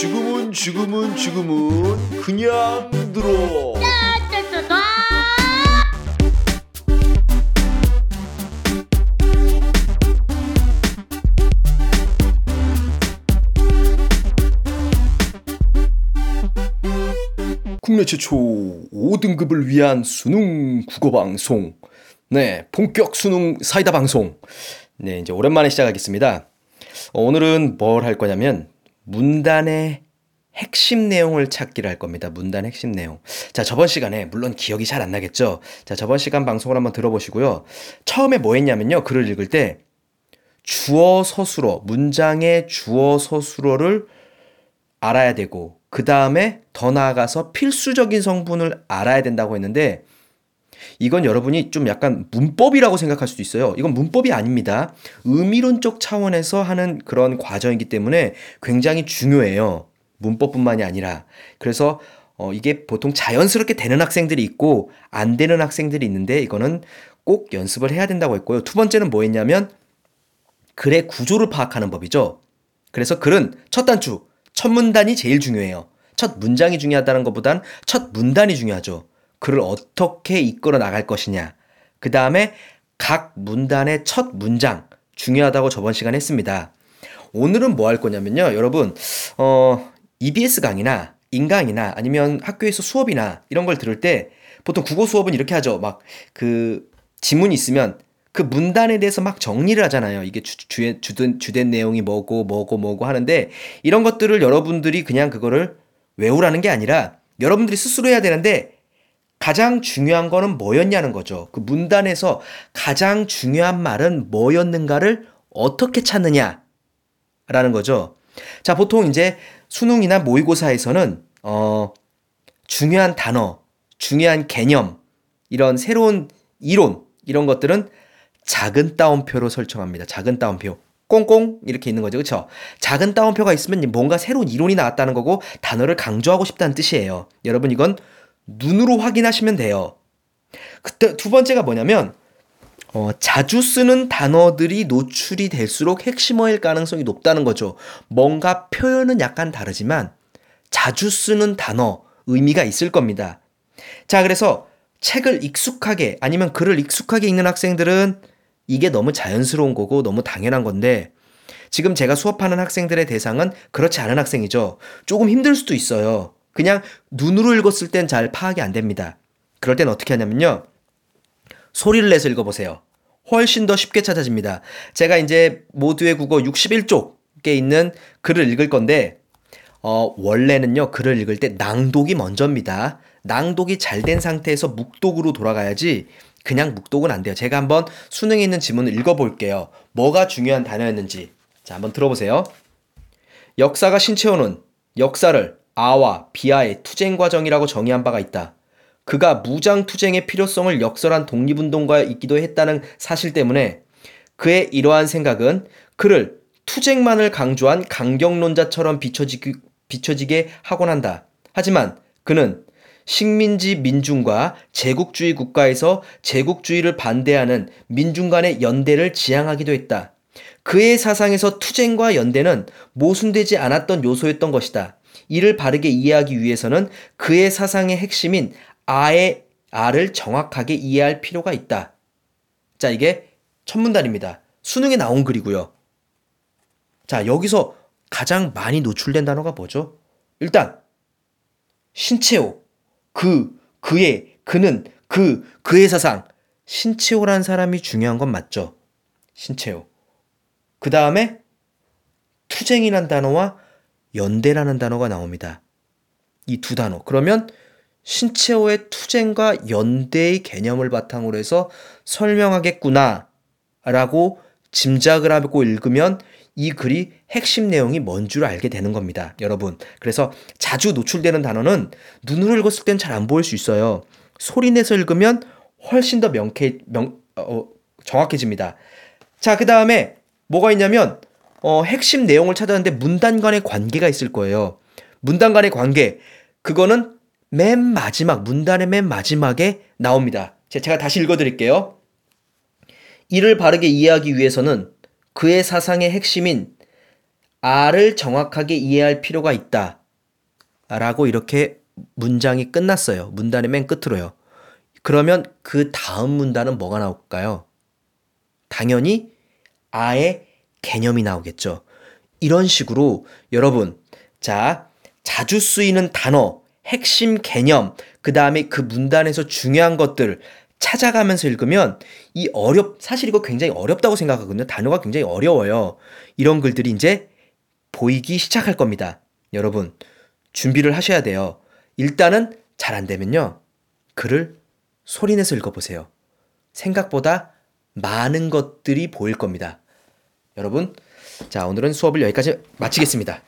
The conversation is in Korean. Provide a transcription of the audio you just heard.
지금은 지금은 지금은 그냥 들어. 국내 최초 5등급을 위한 수능 국어 방송. 네, 본격 수능 사이다 방송. 네, 이제 오랜만에 시작하겠습니다. 어, 오늘은 뭘 할 거냐면 문단의 핵심 내용을 찾기를 할 겁니다. 문단 핵심 내용. 자, 저번 시간에 물론 기억이 잘 안 나겠죠. 자, 저번 시간 방송을 한번 들어보시고요. 처음에 뭐 했냐면요. 글을 읽을 때 주어 서술어, 문장의 주어 서술어를 알아야 되고 그 다음에 더 나아가서 필수적인 성분을 알아야 된다고 했는데 이건 여러분이 좀 약간 문법이라고 생각할 수도 있어요. 이건 문법이 아닙니다. 의미론적 차원에서 하는 그런 과정이기 때문에 굉장히 중요해요. 문법뿐만이 아니라. 그래서 어, 이게 보통 자연스럽게 되는 학생들이 있고 안 되는 학생들이 있는데 이거는 꼭 연습을 해야 된다고 했고요. 두 번째는 뭐 했냐면 글의 구조를 파악하는 법이죠. 그래서 글은 첫 단추, 첫 문단이 제일 중요해요. 첫 문장이 중요하다는 것보단 첫 문단이 중요하죠. 글을 어떻게 이끌어 나갈 것이냐. 그 다음에 각 문단의 첫 문장 중요하다고 저번 시간에 했습니다. 오늘은 뭐 할 거냐면요. 여러분, 어, EBS 강의나 인강이나 아니면 학교에서 수업이나 이런 걸 들을 때 보통 국어 수업은 이렇게 하죠. 막 그 지문이 있으면 그 문단에 대해서 막 정리를 하잖아요. 이게 주, 주, 주된, 주된 내용이 뭐고 뭐고 뭐고 하는데 이런 것들을 여러분들이 그냥 그거를 외우라는 게 아니라 여러분들이 스스로 해야 되는데 가장 중요한 거는 뭐였냐는 거죠. 그 문단에서 가장 중요한 말은 뭐였는가를 어떻게 찾느냐 라는 거죠. 자, 보통 이제 수능이나 모의고사에서는 어 중요한 단어, 중요한 개념, 이런 새로운 이론 이런 것들은 작은 따옴표로 설정합니다. 작은 따옴표. 꽁꽁 이렇게 있는 거죠. 그렇죠? 작은 따옴표가 있으면 뭔가 새로운 이론이 나왔다는 거고 단어를 강조하고 싶다는 뜻이에요. 여러분 이건 눈으로 확인하시면 돼요. 그때 두 번째가 뭐냐면 어, 자주 쓰는 단어들이 노출이 될수록 핵심어일 가능성이 높다는 거죠. 뭔가 표현은 약간 다르지만 자주 쓰는 단어 의미가 있을 겁니다. 자, 그래서 책을 익숙하게 아니면 글을 익숙하게 읽는 학생들은 이게 너무 자연스러운 거고 너무 당연한 건데 지금 제가 수업하는 학생들의 대상은 그렇지 않은 학생이죠. 조금 힘들 수도 있어요. 그냥 눈으로 읽었을 땐 잘 파악이 안 됩니다. 그럴 땐 어떻게 하냐면요. 소리를 내서 읽어보세요. 훨씬 더 쉽게 찾아집니다. 제가 이제 모두의 국어 61쪽에 있는 글을 읽을 건데, 어, 원래는요, 글을 읽을 때 낭독이 먼저입니다. 낭독이 잘 된 상태에서 묵독으로 돌아가야지 그냥 묵독은 안 돼요. 제가 한번 수능에 있는 지문을 읽어볼게요. 뭐가 중요한 단어였는지. 자, 한번 들어보세요. 역사가 신채호는 역사를 아와 비아의 투쟁 과정이라고 정의한 바가 있다. 그가 무장 투쟁의 필요성을 역설한 독립운동가에 있기도 했다는 사실 때문에 그의 이러한 생각은 그를 투쟁만을 강조한 강경론자처럼 비춰지기, 비춰지게 하곤 한다. 하지만 그는 식민지 민중과 제국주의 국가에서 제국주의를 반대하는 민중 간의 연대를 지향하기도 했다. 그의 사상에서 투쟁과 연대는 모순되지 않았던 요소였던 것이다. 이를 바르게 이해하기 위해서는 그의 사상의 핵심인 아의 아를 정확하게 이해할 필요가 있다. 자, 이게 첫 문단입니다. 수능에 나온 글이고요. 자, 여기서 가장 많이 노출된 단어가 뭐죠? 일단 신채호 그 그의 그는 그 그의 사상 신채호란 사람이 중요한 건 맞죠? 신채호. 그 다음에 투쟁이란 단어와 연대라는 단어가 나옵니다. 이 두 단어. 그러면 신채호의 투쟁과 연대의 개념을 바탕으로 해서 설명하겠구나 라고 짐작을 하고 읽으면 이 글이 핵심 내용이 뭔 줄 알게 되는 겁니다. 여러분. 그래서 자주 노출되는 단어는 눈으로 읽었을 땐 잘 안 보일 수 있어요. 소리 내서 읽으면 훨씬 더 명쾌, 명, 어, 정확해집니다. 자, 그 다음에 뭐가 있냐면, 어, 핵심 내용을 찾았는데 문단 간의 관계가 있을 거예요. 문단 간의 관계. 그거는 맨 마지막, 문단의 맨 마지막에 나옵니다. 제가 다시 읽어드릴게요. 이를 바르게 이해하기 위해서는 그의 사상의 핵심인 R을 정확하게 이해할 필요가 있다. 라고 이렇게 문장이 끝났어요. 문단의 맨 끝으로요. 그러면 그 다음 문단은 뭐가 나올까요? 당연히 아의 개념이 나오겠죠. 이런 식으로 여러분, 자, 자주 쓰이는 단어, 핵심 개념, 그 다음에 그 문단에서 중요한 것들 찾아가면서 읽으면 이 어렵, 사실 이거 굉장히 어렵다고 생각하거든요. 단어가 굉장히 어려워요. 이런 글들이 이제 보이기 시작할 겁니다. 여러분, 준비를 하셔야 돼요. 일단은 잘 안 되면요. 글을 소리내서 읽어보세요. 생각보다 많은 것들이 보일 겁니다. 여러분, 자, 오늘은 수업을 여기까지 마치겠습니다.